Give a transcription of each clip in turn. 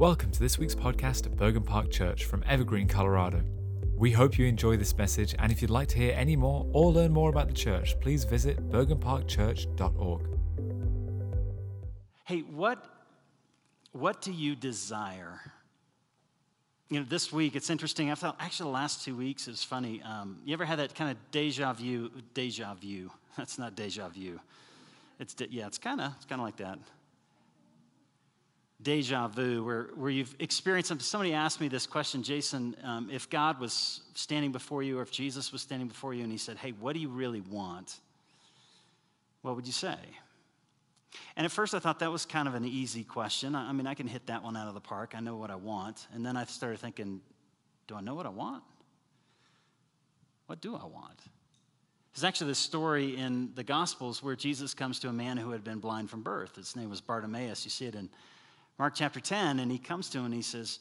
Welcome to this week's podcast at Bergen Park Church from Evergreen, Colorado. We hope you enjoy this message, and if you'd like to hear any more or learn more about the church, please visit bergenparkchurch.org. Hey, what, what do you desire? You know, this week, it's interesting. I thought actually the last two weeks, was funny. Um, you ever had that kind of deja vu? Deja vu. That's not deja vu. It's, de- yeah, it's kind of it's kind of like that deja vu where, where you've experienced something. Somebody asked me this question, Jason, um, if God was standing before you or if Jesus was standing before you and he said, Hey, what do you really want? What would you say? And at first I thought that was kind of an easy question. I, I mean, I can hit that one out of the park. I know what I want. And then I started thinking, Do I know what I want? What do I want? There's actually this story in the Gospels where Jesus comes to a man who had been blind from birth. His name was Bartimaeus. You see it in Mark chapter 10, and he comes to him and he says,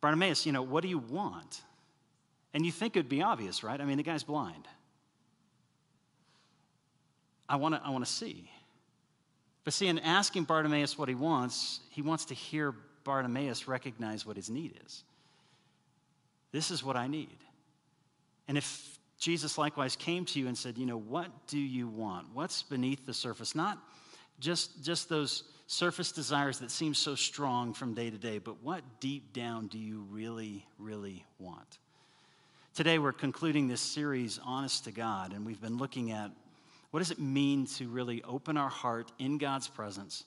Bartimaeus, you know, what do you want? And you think it'd be obvious, right? I mean, the guy's blind. I want to I want to see. But see, in asking Bartimaeus what he wants, he wants to hear Bartimaeus recognize what his need is. This is what I need. And if Jesus likewise came to you and said, you know, what do you want? What's beneath the surface? Not just, just those surface desires that seem so strong from day to day, but what deep down do you really, really want? Today, we're concluding this series, Honest to God, and we've been looking at what does it mean to really open our heart in God's presence,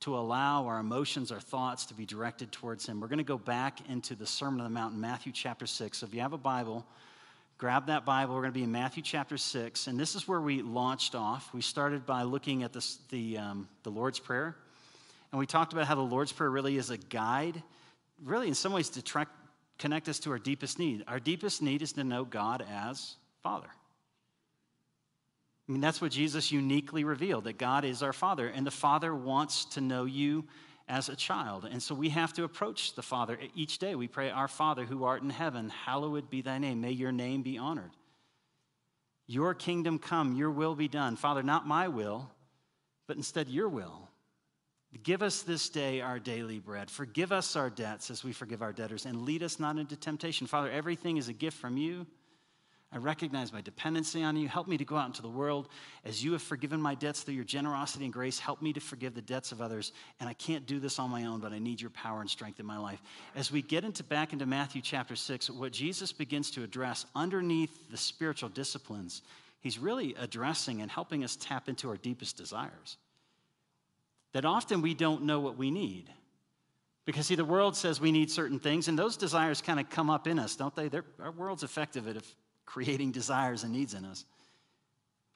to allow our emotions, our thoughts to be directed towards Him. We're going to go back into the Sermon on the Mount in Matthew chapter 6. So if you have a Bible, grab that Bible. We're going to be in Matthew chapter 6, and this is where we launched off. We started by looking at this, the, um, the Lord's Prayer. And we talked about how the Lord's Prayer really is a guide, really, in some ways, to track, connect us to our deepest need. Our deepest need is to know God as Father. I mean, that's what Jesus uniquely revealed that God is our Father, and the Father wants to know you as a child. And so we have to approach the Father each day. We pray, Our Father who art in heaven, hallowed be thy name. May your name be honored. Your kingdom come, your will be done. Father, not my will, but instead your will. Give us this day our daily bread. Forgive us our debts as we forgive our debtors, and lead us not into temptation. Father, everything is a gift from you. I recognize my dependency on you. Help me to go out into the world as you have forgiven my debts through your generosity and grace. Help me to forgive the debts of others. And I can't do this on my own, but I need your power and strength in my life. As we get into back into Matthew chapter 6, what Jesus begins to address underneath the spiritual disciplines, he's really addressing and helping us tap into our deepest desires that often we don't know what we need. Because, see, the world says we need certain things, and those desires kind of come up in us, don't they? They're, our world's effective at creating desires and needs in us.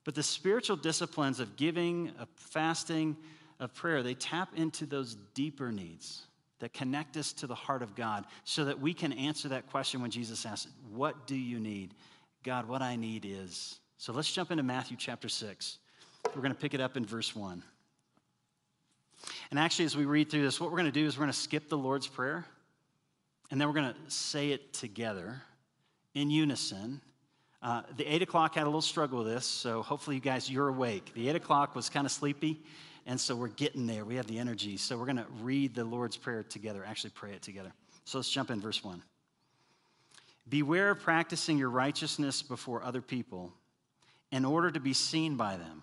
But the spiritual disciplines of giving, of fasting, of prayer, they tap into those deeper needs that connect us to the heart of God so that we can answer that question when Jesus asks, What do you need? God, what I need is. So let's jump into Matthew chapter 6. We're going to pick it up in verse 1. And actually, as we read through this, what we're going to do is we're going to skip the Lord's Prayer, and then we're going to say it together in unison. Uh, the 8 o'clock had a little struggle with this, so hopefully, you guys, you're awake. The 8 o'clock was kind of sleepy, and so we're getting there. We have the energy. So we're going to read the Lord's Prayer together, actually, pray it together. So let's jump in, verse 1. Beware of practicing your righteousness before other people in order to be seen by them.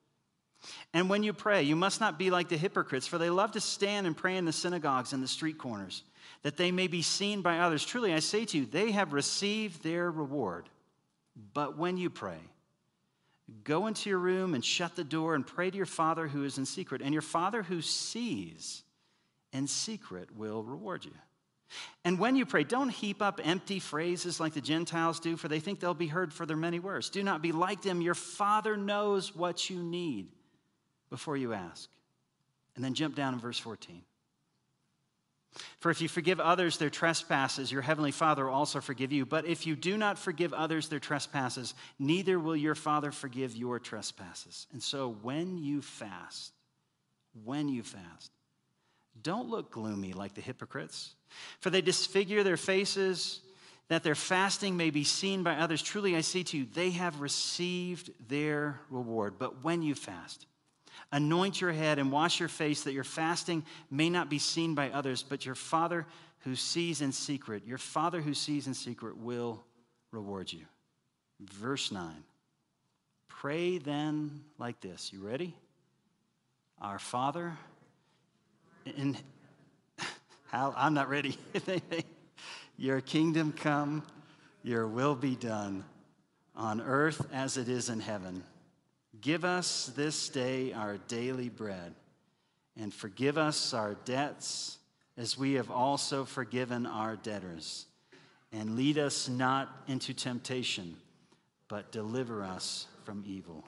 And when you pray, you must not be like the hypocrites, for they love to stand and pray in the synagogues and the street corners, that they may be seen by others. Truly, I say to you, they have received their reward. But when you pray, go into your room and shut the door and pray to your Father who is in secret, and your Father who sees in secret will reward you. And when you pray, don't heap up empty phrases like the Gentiles do, for they think they'll be heard for their many words. Do not be like them. Your Father knows what you need before you ask. And then jump down in verse 14. For if you forgive others their trespasses, your heavenly Father will also forgive you. But if you do not forgive others their trespasses, neither will your Father forgive your trespasses. And so when you fast, when you fast, don't look gloomy like the hypocrites, for they disfigure their faces that their fasting may be seen by others. Truly, I say to you, they have received their reward. But when you fast, Anoint your head and wash your face that your fasting may not be seen by others, but your Father who sees in secret, your Father who sees in secret will reward you. Verse 9. Pray then like this. You ready? Our Father in how I'm not ready. your kingdom come, your will be done on earth as it is in heaven. Give us this day our daily bread, and forgive us our debts as we have also forgiven our debtors. And lead us not into temptation, but deliver us from evil.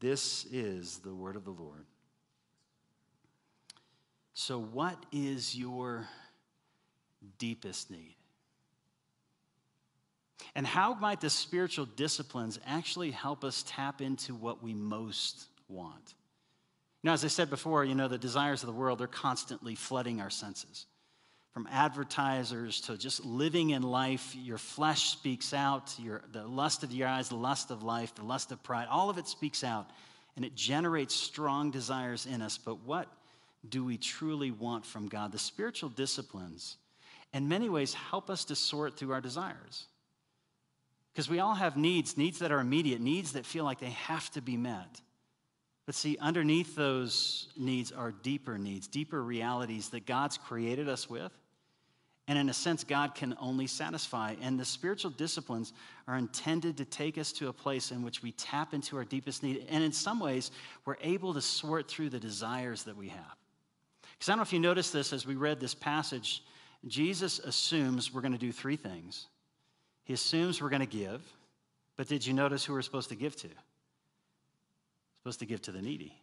This is the word of the Lord. So, what is your deepest need? And how might the spiritual disciplines actually help us tap into what we most want? Know, as I said before, you know, the desires of the world, they're constantly flooding our senses. From advertisers to just living in life, your flesh speaks out, your, the lust of your eyes, the lust of life, the lust of pride, all of it speaks out, and it generates strong desires in us. But what do we truly want from God? The spiritual disciplines, in many ways, help us to sort through our desires. Because we all have needs, needs that are immediate, needs that feel like they have to be met. But see, underneath those needs are deeper needs, deeper realities that God's created us with. And in a sense, God can only satisfy. And the spiritual disciplines are intended to take us to a place in which we tap into our deepest need. And in some ways, we're able to sort through the desires that we have. Because I don't know if you noticed this as we read this passage, Jesus assumes we're going to do three things he assumes we're going to give, but did you notice who we're supposed to give to? supposed to give to the needy.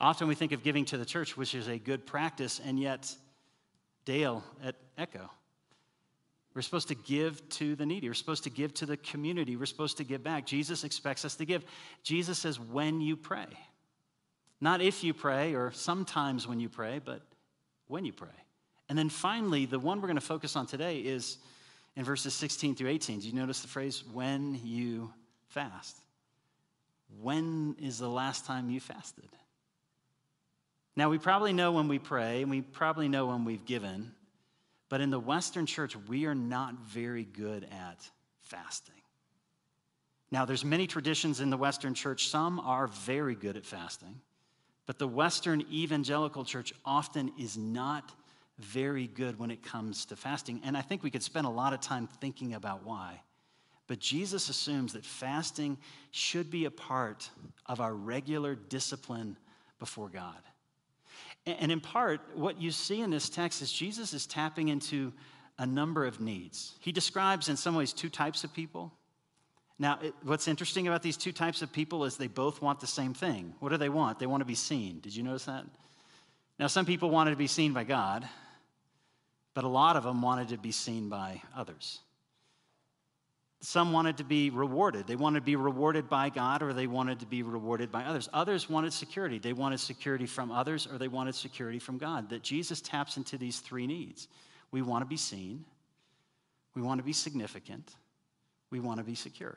Often we think of giving to the church, which is a good practice, and yet, Dale at Echo, we're supposed to give to the needy. We're supposed to give to the community. We're supposed to give back. Jesus expects us to give. Jesus says, when you pray. Not if you pray or sometimes when you pray, but when you pray. And then finally, the one we're going to focus on today is in verses 16 through 18. Do you notice the phrase, when you fast? When is the last time you fasted? Now, we probably know when we pray, and we probably know when we've given, but in the Western church, we are not very good at fasting. Now, there's many traditions in the Western church. Some are very good at fasting, but the Western evangelical church often is not very good when it comes to fasting. And I think we could spend a lot of time thinking about why. But Jesus assumes that fasting should be a part of our regular discipline before God. And in part, what you see in this text is Jesus is tapping into a number of needs. He describes, in some ways, two types of people. Now, it, what's interesting about these two types of people is they both want the same thing. What do they want? They want to be seen. Did you notice that? Now, some people wanted to be seen by God, but a lot of them wanted to be seen by others. Some wanted to be rewarded. They wanted to be rewarded by God or they wanted to be rewarded by others. Others wanted security. They wanted security from others or they wanted security from God. That Jesus taps into these three needs. We want to be seen, we want to be significant, we want to be secure.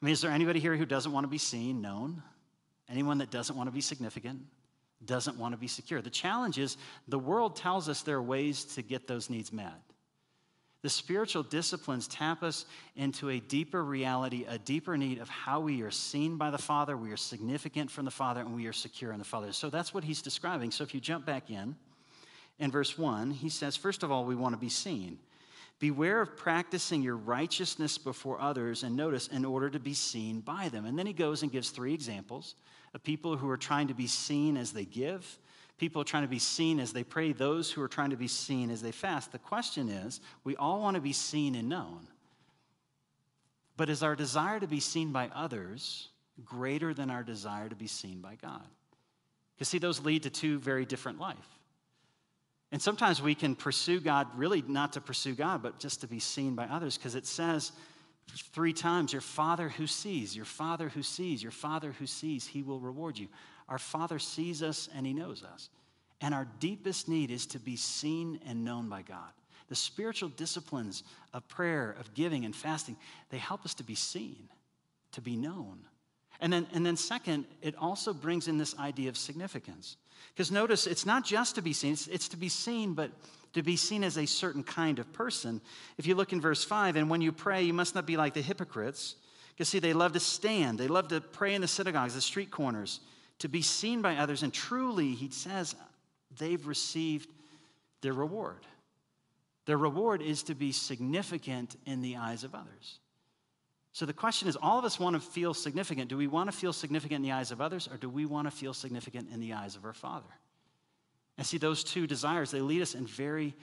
I mean, is there anybody here who doesn't want to be seen, known? Anyone that doesn't want to be significant? Doesn't want to be secure. The challenge is the world tells us there are ways to get those needs met. The spiritual disciplines tap us into a deeper reality, a deeper need of how we are seen by the Father, we are significant from the Father, and we are secure in the Father. So that's what he's describing. So if you jump back in, in verse 1, he says, First of all, we want to be seen. Beware of practicing your righteousness before others, and notice, in order to be seen by them. And then he goes and gives three examples of people who are trying to be seen as they give, people trying to be seen as they pray, those who are trying to be seen as they fast. The question is we all want to be seen and known. But is our desire to be seen by others greater than our desire to be seen by God? Because, see, those lead to two very different life. And sometimes we can pursue God, really not to pursue God, but just to be seen by others, because it says three times, Your Father who sees, your Father who sees, your Father who sees, He will reward you. Our Father sees us and He knows us. And our deepest need is to be seen and known by God. The spiritual disciplines of prayer, of giving, and fasting, they help us to be seen, to be known. And then, and then second, it also brings in this idea of significance. Because notice, it's not just to be seen, it's, it's to be seen, but to be seen as a certain kind of person. If you look in verse 5, and when you pray, you must not be like the hypocrites. Because, see, they love to stand, they love to pray in the synagogues, the street corners, to be seen by others. And truly, he says, they've received their reward. Their reward is to be significant in the eyes of others. So the question is all of us want to feel significant. Do we want to feel significant in the eyes of others, or do we want to feel significant in the eyes of our Father? And see, those two desires, they lead us in very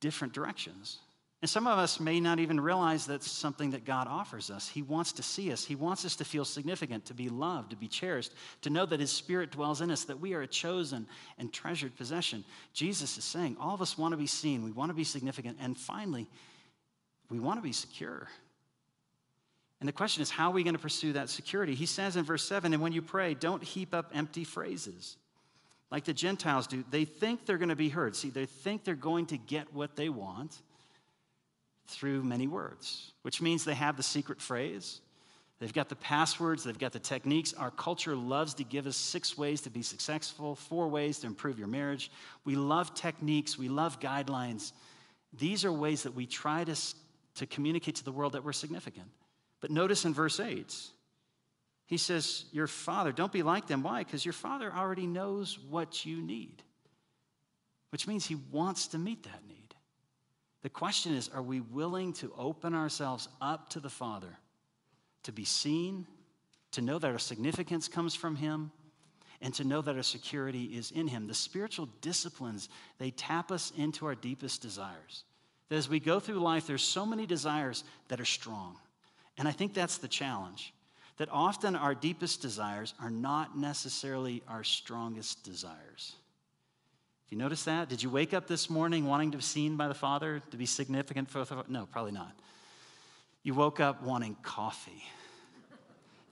different directions. And some of us may not even realize that's something that God offers us. He wants to see us, He wants us to feel significant, to be loved, to be cherished, to know that His Spirit dwells in us, that we are a chosen and treasured possession. Jesus is saying, all of us want to be seen, we want to be significant, and finally, we want to be secure. And the question is, how are we going to pursue that security? He says in verse 7 and when you pray, don't heap up empty phrases like the Gentiles do. They think they're going to be heard. See, they think they're going to get what they want through many words, which means they have the secret phrase. They've got the passwords, they've got the techniques. Our culture loves to give us six ways to be successful, four ways to improve your marriage. We love techniques, we love guidelines. These are ways that we try to, to communicate to the world that we're significant. But notice in verse 8, he says, Your father, don't be like them. Why? Because your father already knows what you need, which means he wants to meet that need. The question is are we willing to open ourselves up to the Father, to be seen, to know that our significance comes from Him, and to know that our security is in Him? The spiritual disciplines, they tap us into our deepest desires. That as we go through life, there's so many desires that are strong. And I think that's the challenge. That often our deepest desires are not necessarily our strongest desires If you notice that? Did you wake up this morning wanting to be seen by the Father, to be significant for the No, probably not. You woke up wanting coffee.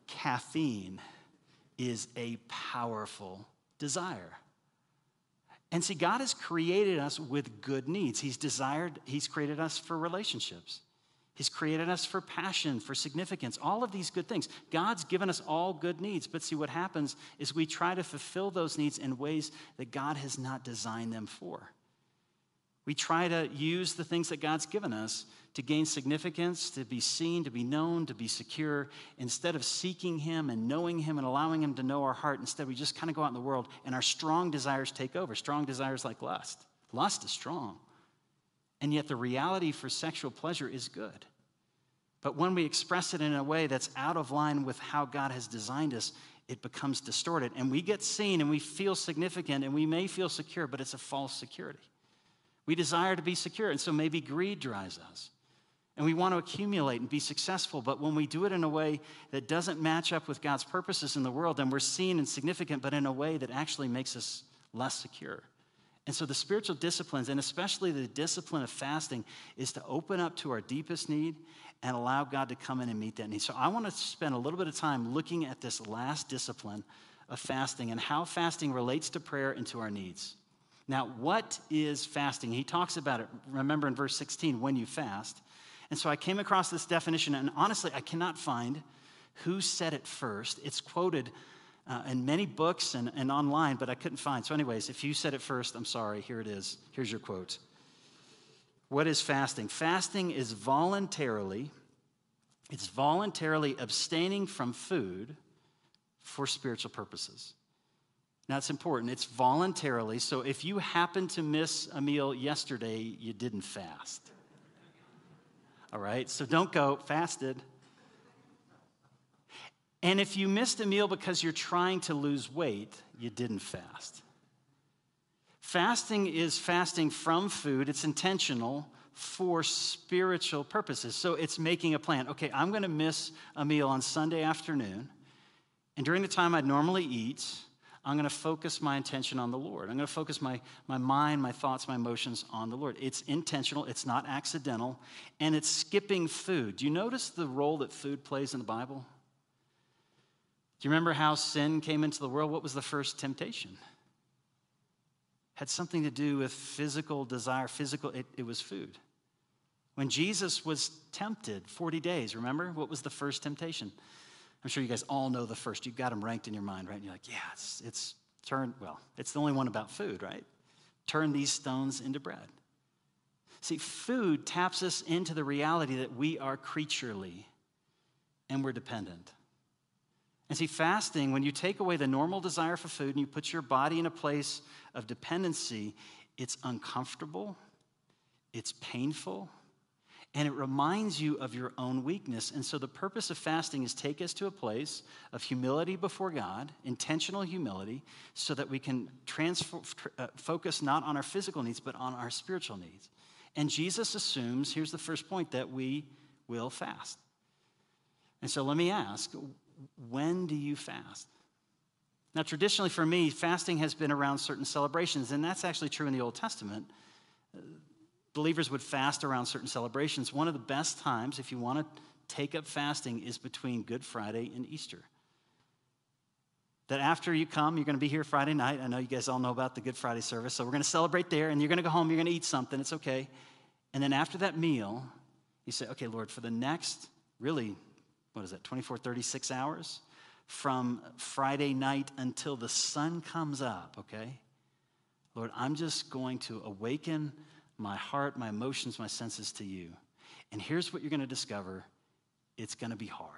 Caffeine is a powerful desire. And see, God has created us with good needs. He's desired, He's created us for relationships. He's created us for passion, for significance, all of these good things. God's given us all good needs, but see, what happens is we try to fulfill those needs in ways that God has not designed them for. We try to use the things that God's given us to gain significance, to be seen, to be known, to be secure. Instead of seeking Him and knowing Him and allowing Him to know our heart, instead we just kind of go out in the world and our strong desires take over. Strong desires like lust. Lust is strong. And yet the reality for sexual pleasure is good. But when we express it in a way that's out of line with how God has designed us, it becomes distorted. And we get seen and we feel significant and we may feel secure, but it's a false security. We desire to be secure, and so maybe greed drives us. And we want to accumulate and be successful, but when we do it in a way that doesn't match up with God's purposes in the world, then we're seen and significant, but in a way that actually makes us less secure. And so the spiritual disciplines, and especially the discipline of fasting, is to open up to our deepest need and allow God to come in and meet that need. So I want to spend a little bit of time looking at this last discipline of fasting and how fasting relates to prayer and to our needs. Now, what is fasting? He talks about it, remember in verse 16, when you fast. And so I came across this definition, and honestly, I cannot find who said it first. It's quoted uh, in many books and, and online, but I couldn't find. So, anyways, if you said it first, I'm sorry. Here it is. Here's your quote. What is fasting? Fasting is voluntarily, it's voluntarily abstaining from food for spiritual purposes. Now, it's important. It's voluntarily. So if you happen to miss a meal yesterday, you didn't fast. All right? So don't go fasted. And if you missed a meal because you're trying to lose weight, you didn't fast. Fasting is fasting from food, it's intentional for spiritual purposes. So it's making a plan. Okay, I'm going to miss a meal on Sunday afternoon, and during the time I'd normally eat, I'm going to focus my attention on the Lord. I'm going to focus my, my mind, my thoughts, my emotions on the Lord. It's intentional, it's not accidental, and it's skipping food. Do you notice the role that food plays in the Bible? Do you remember how sin came into the world? What was the first temptation? Had something to do with physical desire, physical, it, it was food. When Jesus was tempted 40 days, remember? What was the first temptation? I'm sure you guys all know the first. You've got them ranked in your mind, right? And you're like, yeah, it's, it's well, it's the only one about food, right? Turn these stones into bread. See, food taps us into the reality that we are creaturely and we're dependent. And see, fasting, when you take away the normal desire for food and you put your body in a place of dependency, it's uncomfortable, it's painful, and it reminds you of your own weakness. And so the purpose of fasting is take us to a place of humility before God, intentional humility, so that we can transfer, uh, focus not on our physical needs, but on our spiritual needs. And Jesus assumes, here's the first point, that we will fast. And so let me ask, when do you fast? Now, traditionally for me, fasting has been around certain celebrations, and that's actually true in the Old Testament believers would fast around certain celebrations. One of the best times, if you want to take up fasting, is between Good Friday and Easter. That after you come, you're going to be here Friday night. I know you guys all know about the Good Friday service, so we're going to celebrate there, and you're going to go home, you're going to eat something, it's okay. And then after that meal, you say, okay, Lord, for the next, really, what is that, 24, 36 hours? From Friday night until the sun comes up, okay? Lord, I'm just going to awaken my heart, my emotions, my senses to you. And here's what you're going to discover it's going to be hard.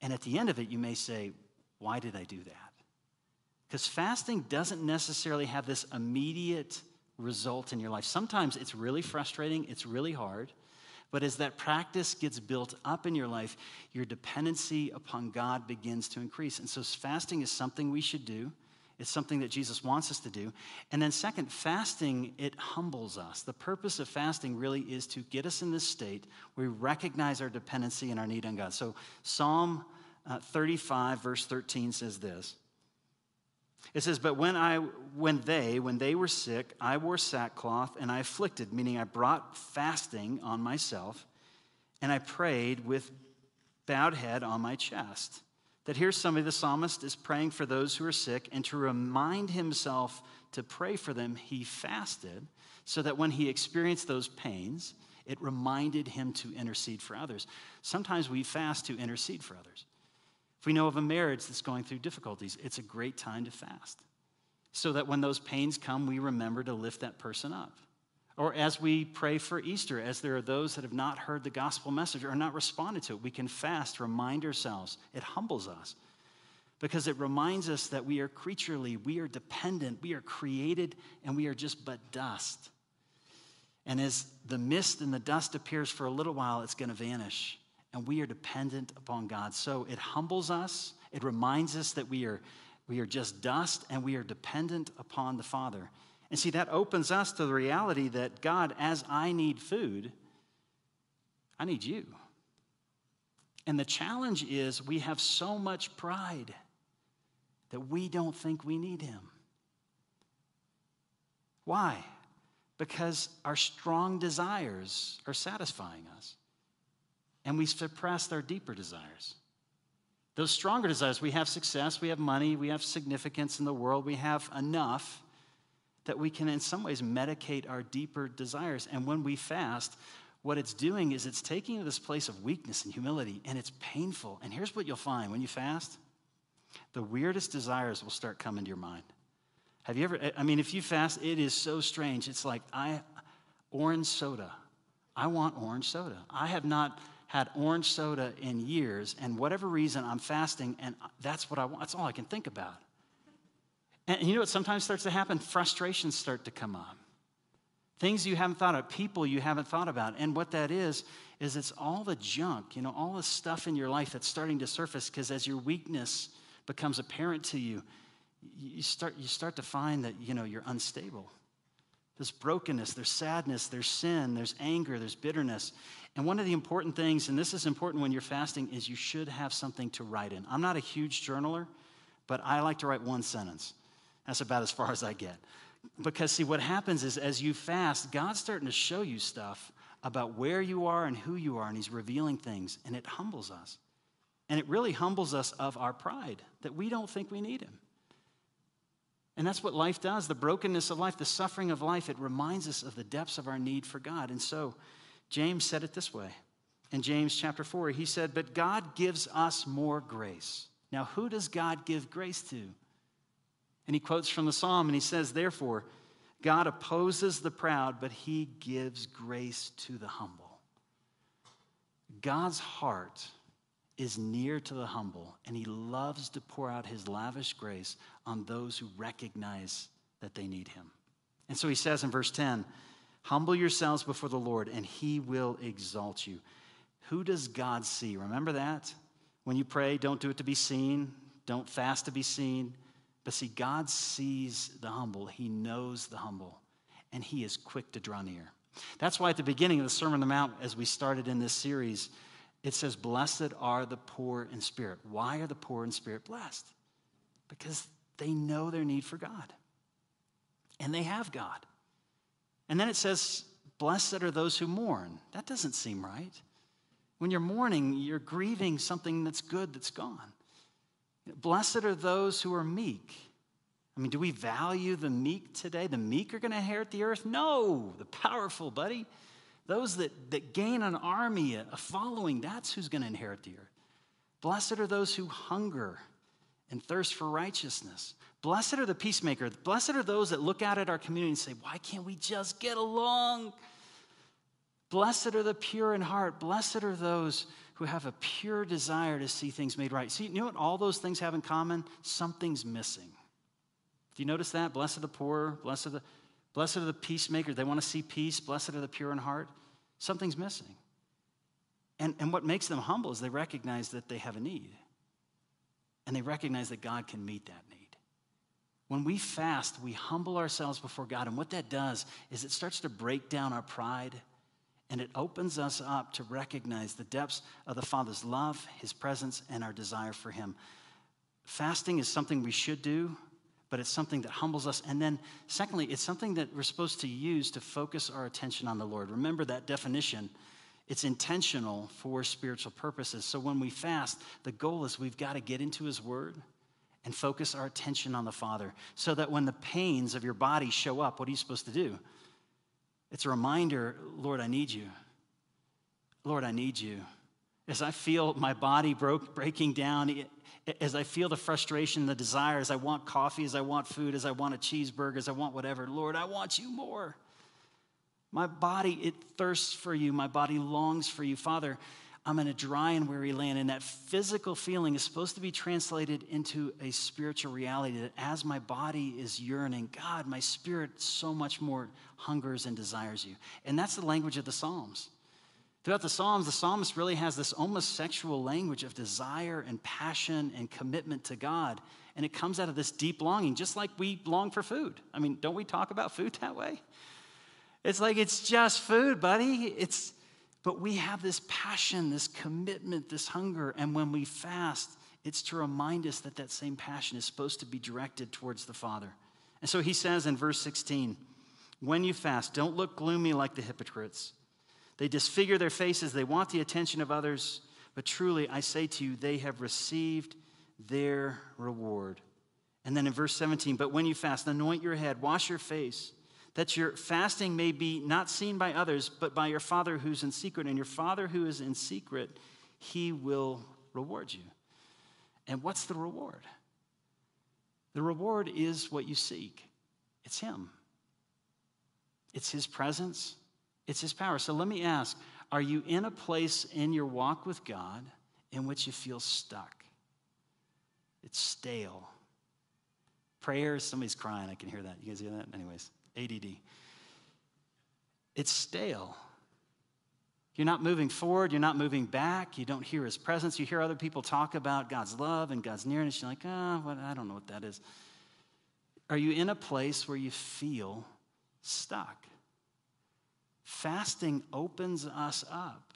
And at the end of it, you may say, Why did I do that? Because fasting doesn't necessarily have this immediate result in your life. Sometimes it's really frustrating, it's really hard. But as that practice gets built up in your life, your dependency upon God begins to increase. And so fasting is something we should do. It's something that Jesus wants us to do. And then, second, fasting, it humbles us. The purpose of fasting really is to get us in this state where we recognize our dependency and our need on God. So, Psalm uh, 35, verse 13 says this. It says, But when I when they, when they were sick, I wore sackcloth and I afflicted, meaning I brought fasting on myself, and I prayed with bowed head on my chest that here's somebody, the psalmist is praying for those who are sick, and to remind himself to pray for them, he fasted so that when he experienced those pains, it reminded him to intercede for others. Sometimes we fast to intercede for others. If we know of a marriage that's going through difficulties, it's a great time to fast so that when those pains come, we remember to lift that person up. Or as we pray for Easter, as there are those that have not heard the gospel message or not responded to it, we can fast, remind ourselves. It humbles us because it reminds us that we are creaturely, we are dependent, we are created, and we are just but dust. And as the mist and the dust appears for a little while, it's going to vanish. And we are dependent upon God. So it humbles us, it reminds us that we are, we are just dust and we are dependent upon the Father. And see, that opens us to the reality that God, as I need food, I need you. And the challenge is we have so much pride that we don't think we need Him. Why? Because our strong desires are satisfying us, and we suppress our deeper desires. Those stronger desires, we have success, we have money, we have significance in the world, we have enough that we can, in some ways, medicate our deeper desires. And when we fast, what it's doing is it's taking this place of weakness and humility, and it's painful. And here's what you'll find when you fast the weirdest desires will start coming to your mind. Have you ever, I mean, if you fast, it is so strange. It's like, I, orange soda. I want orange soda. I have not had orange soda in years, and whatever reason, I'm fasting, and that's what I want. That's all I can think about. And you know what sometimes starts to happen? Frustrations start to come up. Things you haven't thought of, people you haven't thought about. And what that is, is it's all the junk, you know, all the stuff in your life that's starting to surface because as your weakness becomes apparent to you, you start, you start to find that, you know, you're unstable. There's brokenness, there's sadness, there's sin, there's anger, there's bitterness. And one of the important things, and this is important when you're fasting, is you should have something to write in. I'm not a huge journaler. but I like to write one sentence. That's about as far as I get. Because, see, what happens is as you fast, God's starting to show you stuff about where you are and who you are, and He's revealing things, and it humbles us. And it really humbles us of our pride that we don't think we need Him. And that's what life does the brokenness of life, the suffering of life, it reminds us of the depths of our need for God. And so, James said it this way in James chapter 4. He said, But God gives us more grace. Now, who does God give grace to? And he quotes from the psalm and he says, Therefore, God opposes the proud, but he gives grace to the humble. God's heart is near to the humble, and he loves to pour out his lavish grace on those who recognize that they need him. And so he says in verse 10 Humble yourselves before the Lord, and he will exalt you. Who does God see? Remember that? When you pray, don't do it to be seen, don't fast to be seen. But see, God sees the humble, He knows the humble, and He is quick to draw near. That's why at the beginning of the Sermon on the Mount, as we started in this series, it says, Blessed are the poor in spirit. Why are the poor in spirit blessed? Because they know their need for God, and they have God. And then it says, Blessed are those who mourn. That doesn't seem right. When you're mourning, you're grieving something that's good that's gone. Blessed are those who are meek. I mean, do we value the meek today? The meek are going to inherit the earth? No, the powerful, buddy. Those that, that gain an army, a following, that's who's going to inherit the earth. Blessed are those who hunger and thirst for righteousness. Blessed are the peacemakers. Blessed are those that look out at our community and say, Why can't we just get along? Blessed are the pure in heart. Blessed are those who have a pure desire to see things made right. See, you know what all those things have in common? Something's missing. Do you notice that? Blessed are the poor, blessed are the, blessed are the peacemakers. They want to see peace. Blessed are the pure in heart. Something's missing. And, and what makes them humble is they recognize that they have a need. And they recognize that God can meet that need. When we fast, we humble ourselves before God. And what that does is it starts to break down our pride and it opens us up to recognize the depths of the Father's love, His presence, and our desire for Him. Fasting is something we should do, but it's something that humbles us. And then, secondly, it's something that we're supposed to use to focus our attention on the Lord. Remember that definition. It's intentional for spiritual purposes. So when we fast, the goal is we've got to get into His Word and focus our attention on the Father so that when the pains of your body show up, what are you supposed to do? It's a reminder Lord, I need you. Lord, I need you. As I feel my body broke, breaking down, as I feel the frustration, the desire, as I want coffee, as I want food, as I want a cheeseburger, as I want whatever, Lord, I want you more. My body, it thirsts for you. My body longs for you. Father, I'm in a dry and weary land. And that physical feeling is supposed to be translated into a spiritual reality that as my body is yearning, God, my spirit so much more hungers and desires you. And that's the language of the Psalms. Throughout the Psalms, the psalmist really has this almost sexual language of desire and passion and commitment to God. And it comes out of this deep longing, just like we long for food. I mean, don't we talk about food that way? It's like it's just food, buddy. It's but we have this passion, this commitment, this hunger. And when we fast, it's to remind us that that same passion is supposed to be directed towards the Father. And so he says in verse 16, when you fast, don't look gloomy like the hypocrites. They disfigure their faces, they want the attention of others. But truly, I say to you, they have received their reward. And then in verse 17, but when you fast, anoint your head, wash your face that your fasting may be not seen by others, but by your Father who's in secret. And your Father who is in secret, he will reward you. And what's the reward? The reward is what you seek it's Him, it's His presence, it's His power. So let me ask are you in a place in your walk with God in which you feel stuck? It's stale. Prayer, somebody's crying. I can hear that. You guys hear that? Anyways. ADD. It's stale. You're not moving forward, you're not moving back, you don't hear his presence. You hear other people talk about God's love and God's nearness. You're like, ah, oh, I don't know what that is. Are you in a place where you feel stuck? Fasting opens us up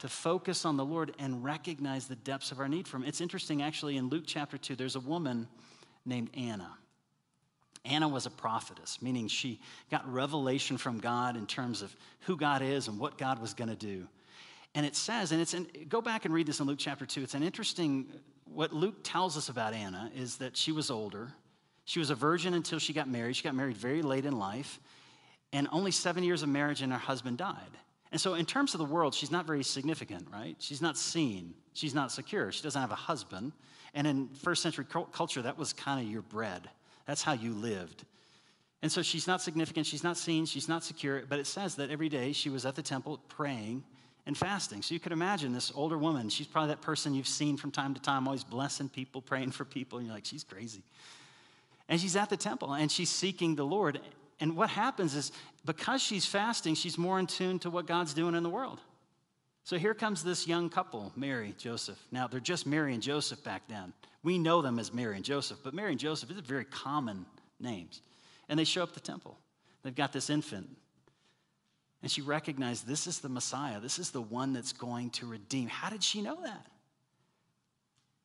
to focus on the Lord and recognize the depths of our need for Him. It's interesting, actually, in Luke chapter 2, there's a woman named Anna. Anna was a prophetess, meaning she got revelation from God in terms of who God is and what God was going to do. And it says, and it's in, go back and read this in Luke chapter 2. It's an interesting, what Luke tells us about Anna is that she was older. She was a virgin until she got married. She got married very late in life, and only seven years of marriage, and her husband died. And so, in terms of the world, she's not very significant, right? She's not seen. She's not secure. She doesn't have a husband. And in first century culture, that was kind of your bread. That's how you lived. And so, she's not significant. She's not seen. She's not secure. But it says that every day she was at the temple praying and fasting. So, you could imagine this older woman. She's probably that person you've seen from time to time, always blessing people, praying for people. And you're like, she's crazy. And she's at the temple and she's seeking the Lord. And what happens is because she's fasting, she's more in tune to what God's doing in the world. So here comes this young couple, Mary, Joseph. Now, they're just Mary and Joseph back then. We know them as Mary and Joseph, but Mary and Joseph is a very common names. And they show up at the temple. They've got this infant. And she recognized this is the Messiah. This is the one that's going to redeem. How did she know that?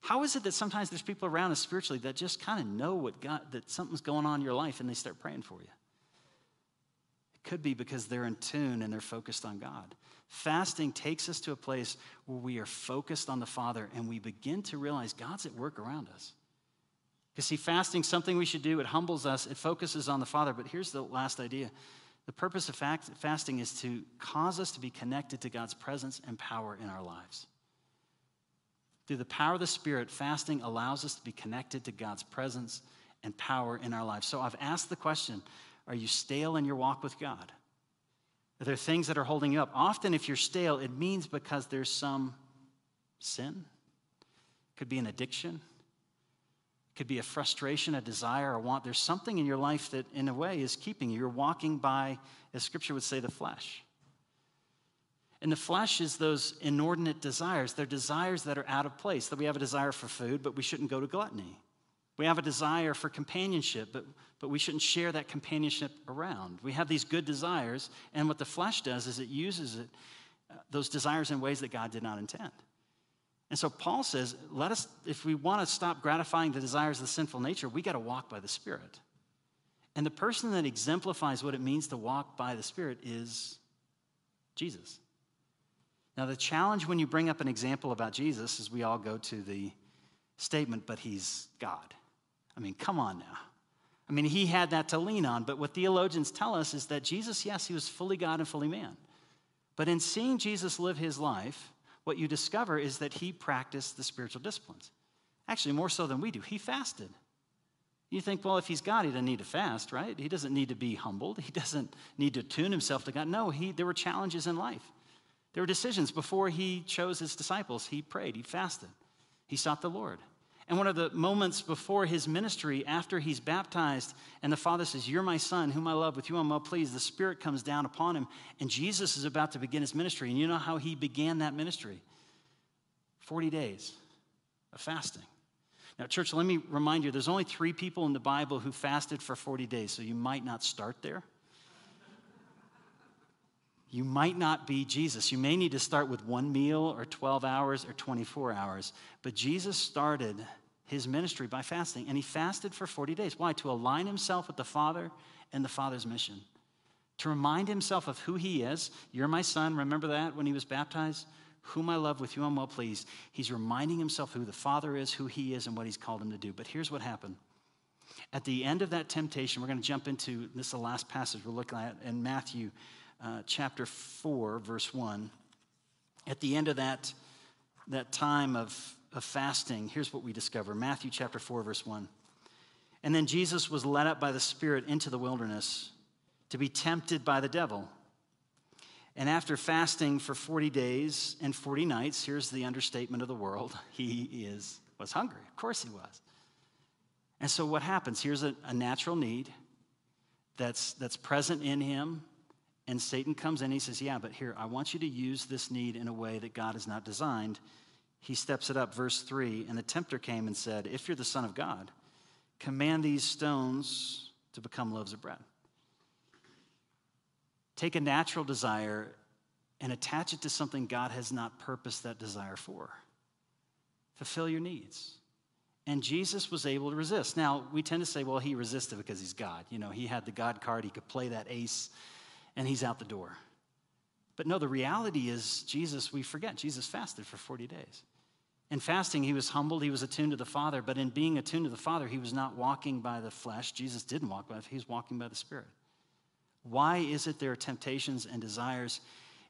How is it that sometimes there's people around us spiritually that just kind of know what God, that something's going on in your life and they start praying for you? It could be because they're in tune and they're focused on God. Fasting takes us to a place where we are focused on the Father and we begin to realize God's at work around us. Because, see, fasting something we should do. It humbles us, it focuses on the Father. But here's the last idea the purpose of fasting is to cause us to be connected to God's presence and power in our lives. Through the power of the Spirit, fasting allows us to be connected to God's presence and power in our lives. So I've asked the question are you stale in your walk with God? Are there things that are holding you up? Often, if you're stale, it means because there's some sin. It could be an addiction. It could be a frustration, a desire, a want. There's something in your life that, in a way, is keeping you. You're walking by, as scripture would say, the flesh. And the flesh is those inordinate desires. They're desires that are out of place. That we have a desire for food, but we shouldn't go to gluttony. We have a desire for companionship, but, but we shouldn't share that companionship around. We have these good desires, and what the flesh does is it uses it, uh, those desires in ways that God did not intend. And so Paul says, let us, if we want to stop gratifying the desires of the sinful nature, we got to walk by the Spirit. And the person that exemplifies what it means to walk by the Spirit is Jesus. Now, the challenge when you bring up an example about Jesus is we all go to the statement, but he's God. I mean, come on now. I mean, he had that to lean on, but what theologians tell us is that Jesus, yes, he was fully God and fully man. But in seeing Jesus live his life, what you discover is that he practiced the spiritual disciplines. Actually, more so than we do. He fasted. You think, well, if he's God, he doesn't need to fast, right? He doesn't need to be humbled. He doesn't need to tune himself to God. No, he, there were challenges in life. There were decisions. Before he chose his disciples, he prayed, he fasted, he sought the Lord. And one of the moments before his ministry, after he's baptized, and the Father says, You're my son, whom I love, with you I'm well pleased, the Spirit comes down upon him, and Jesus is about to begin his ministry. And you know how he began that ministry? 40 days of fasting. Now, church, let me remind you there's only three people in the Bible who fasted for 40 days, so you might not start there. You might not be Jesus. You may need to start with one meal or 12 hours or 24 hours. But Jesus started his ministry by fasting, and he fasted for 40 days. Why? To align himself with the Father and the Father's mission. To remind himself of who he is. You're my son. Remember that when he was baptized? Whom I love, with you I'm well pleased. He's reminding himself who the Father is, who he is, and what he's called him to do. But here's what happened. At the end of that temptation, we're going to jump into this is the last passage we're looking at in Matthew uh, chapter 4, verse 1. At the end of that, that time of, of fasting, here's what we discover Matthew chapter 4, verse 1. And then Jesus was led up by the Spirit into the wilderness to be tempted by the devil. And after fasting for 40 days and 40 nights, here's the understatement of the world he is, was hungry. Of course he was. And so what happens? Here's a, a natural need that's, that's present in him and Satan comes in, he says, Yeah, but here, I want you to use this need in a way that God has not designed. He steps it up, verse 3 And the tempter came and said, If you're the Son of God, command these stones to become loaves of bread. Take a natural desire and attach it to something God has not purposed that desire for. Fulfill your needs. And Jesus was able to resist. Now, we tend to say, well, he resisted because he's God. You know, he had the God card, he could play that ace, and he's out the door. But no, the reality is, Jesus, we forget, Jesus fasted for 40 days. In fasting, he was humbled, he was attuned to the Father, but in being attuned to the Father, he was not walking by the flesh. Jesus didn't walk by it, he was walking by the Spirit. Why is it there are temptations and desires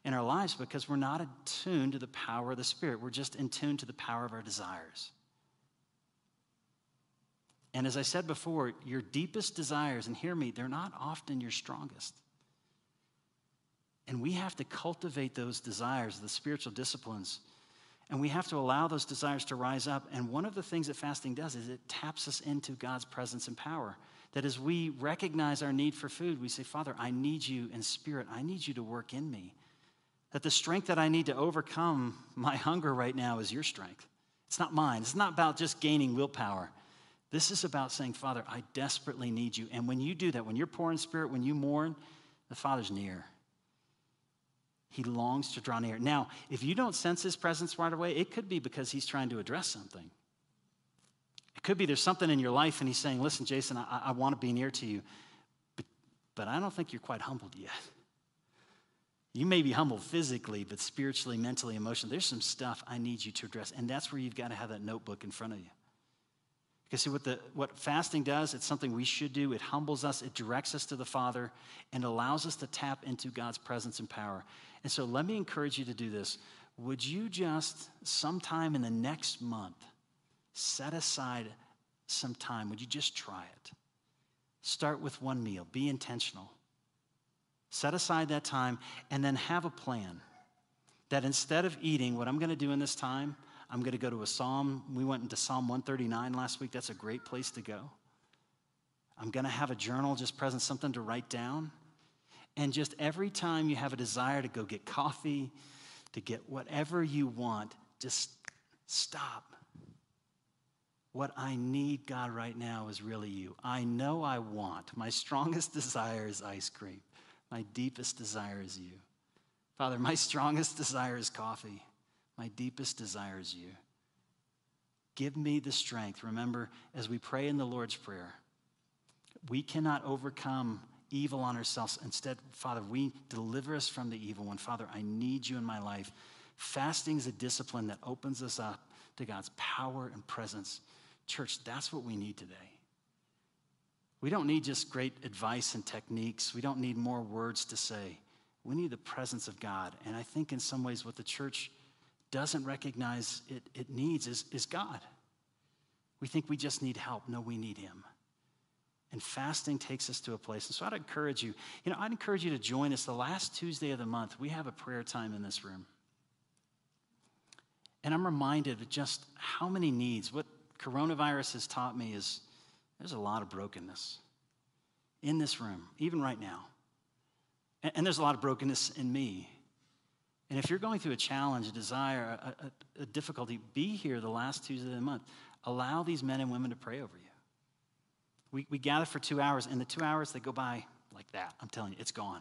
in our lives? Because we're not attuned to the power of the Spirit. We're just in tune to the power of our desires. And as I said before, your deepest desires, and hear me, they're not often your strongest. And we have to cultivate those desires, the spiritual disciplines. And we have to allow those desires to rise up. And one of the things that fasting does is it taps us into God's presence and power. That as we recognize our need for food, we say, Father, I need you in spirit. I need you to work in me. That the strength that I need to overcome my hunger right now is your strength. It's not mine. It's not about just gaining willpower. This is about saying, Father, I desperately need you. And when you do that, when you're poor in spirit, when you mourn, the Father's near. He longs to draw near. Now, if you don't sense his presence right away, it could be because he's trying to address something. It could be there's something in your life and he's saying, Listen, Jason, I, I want to be near to you, but, but I don't think you're quite humbled yet. You may be humbled physically, but spiritually, mentally, emotionally, there's some stuff I need you to address. And that's where you've got to have that notebook in front of you. Because see what the what fasting does, it's something we should do. It humbles us, it directs us to the Father, and allows us to tap into God's presence and power. And so let me encourage you to do this. Would you just sometime in the next month set aside some time? Would you just try it? Start with one meal. Be intentional. Set aside that time and then have a plan that instead of eating, what I'm going to do in this time, I'm going to go to a psalm. We went into Psalm 139 last week. That's a great place to go. I'm going to have a journal just present, something to write down. And just every time you have a desire to go get coffee, to get whatever you want, just stop. What I need, God, right now is really you. I know I want. My strongest desire is ice cream. My deepest desire is you. Father, my strongest desire is coffee. My deepest desire is you. Give me the strength. Remember, as we pray in the Lord's Prayer, we cannot overcome evil on ourselves. Instead, Father, we deliver us from the evil one. Father, I need you in my life. Fasting is a discipline that opens us up to God's power and presence. Church, that's what we need today. We don't need just great advice and techniques. We don't need more words to say. We need the presence of God. And I think in some ways, what the church doesn't recognize it, it needs is, is God. We think we just need help. No, we need Him. And fasting takes us to a place. And so I'd encourage you, you know, I'd encourage you to join us the last Tuesday of the month. We have a prayer time in this room. And I'm reminded of just how many needs. What coronavirus has taught me is there's a lot of brokenness in this room, even right now. And, and there's a lot of brokenness in me. And if you're going through a challenge, a desire, a, a, a difficulty, be here the last Tuesday of the month. Allow these men and women to pray over you. We, we gather for two hours, and the two hours, they go by like that. I'm telling you, it's gone.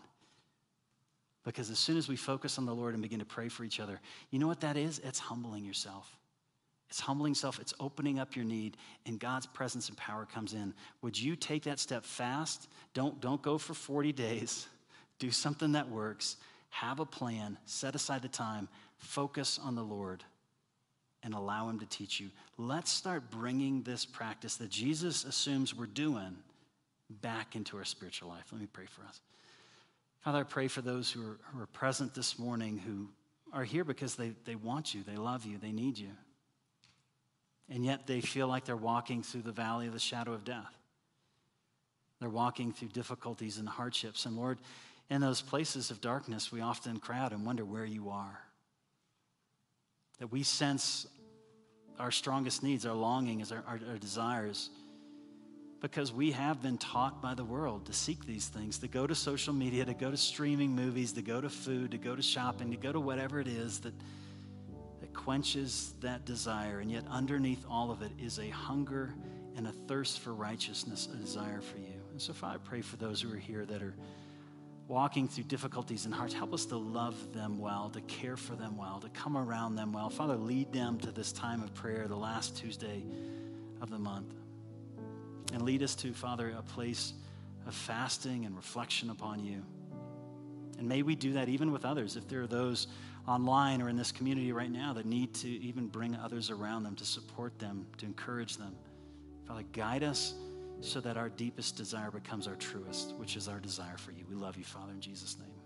Because as soon as we focus on the Lord and begin to pray for each other, you know what that is? It's humbling yourself. It's humbling self, it's opening up your need, and God's presence and power comes in. Would you take that step fast? Don't, don't go for 40 days. Do something that works. Have a plan, set aside the time, focus on the Lord, and allow Him to teach you. Let's start bringing this practice that Jesus assumes we're doing back into our spiritual life. Let me pray for us. Father, I pray for those who are, who are present this morning who are here because they, they want you, they love you, they need you. And yet they feel like they're walking through the valley of the shadow of death. They're walking through difficulties and hardships. And Lord, in those places of darkness, we often crowd and wonder where you are. That we sense our strongest needs, our longings, our, our, our, desires, because we have been taught by the world to seek these things, to go to social media, to go to streaming movies, to go to food, to go to shopping, to go to whatever it is that, that quenches that desire. And yet, underneath all of it is a hunger and a thirst for righteousness, a desire for you. And so, Father, I pray for those who are here that are walking through difficulties and hearts. Help us to love them well, to care for them well, to come around them well. Father, lead them to this time of prayer, the last Tuesday of the month. And lead us to, Father, a place of fasting and reflection upon you. And may we do that even with others. If there are those online or in this community right now that need to even bring others around them to support them, to encourage them, Father, guide us so that our deepest desire becomes our truest, which is our desire for you. We love you, Father, in Jesus' name.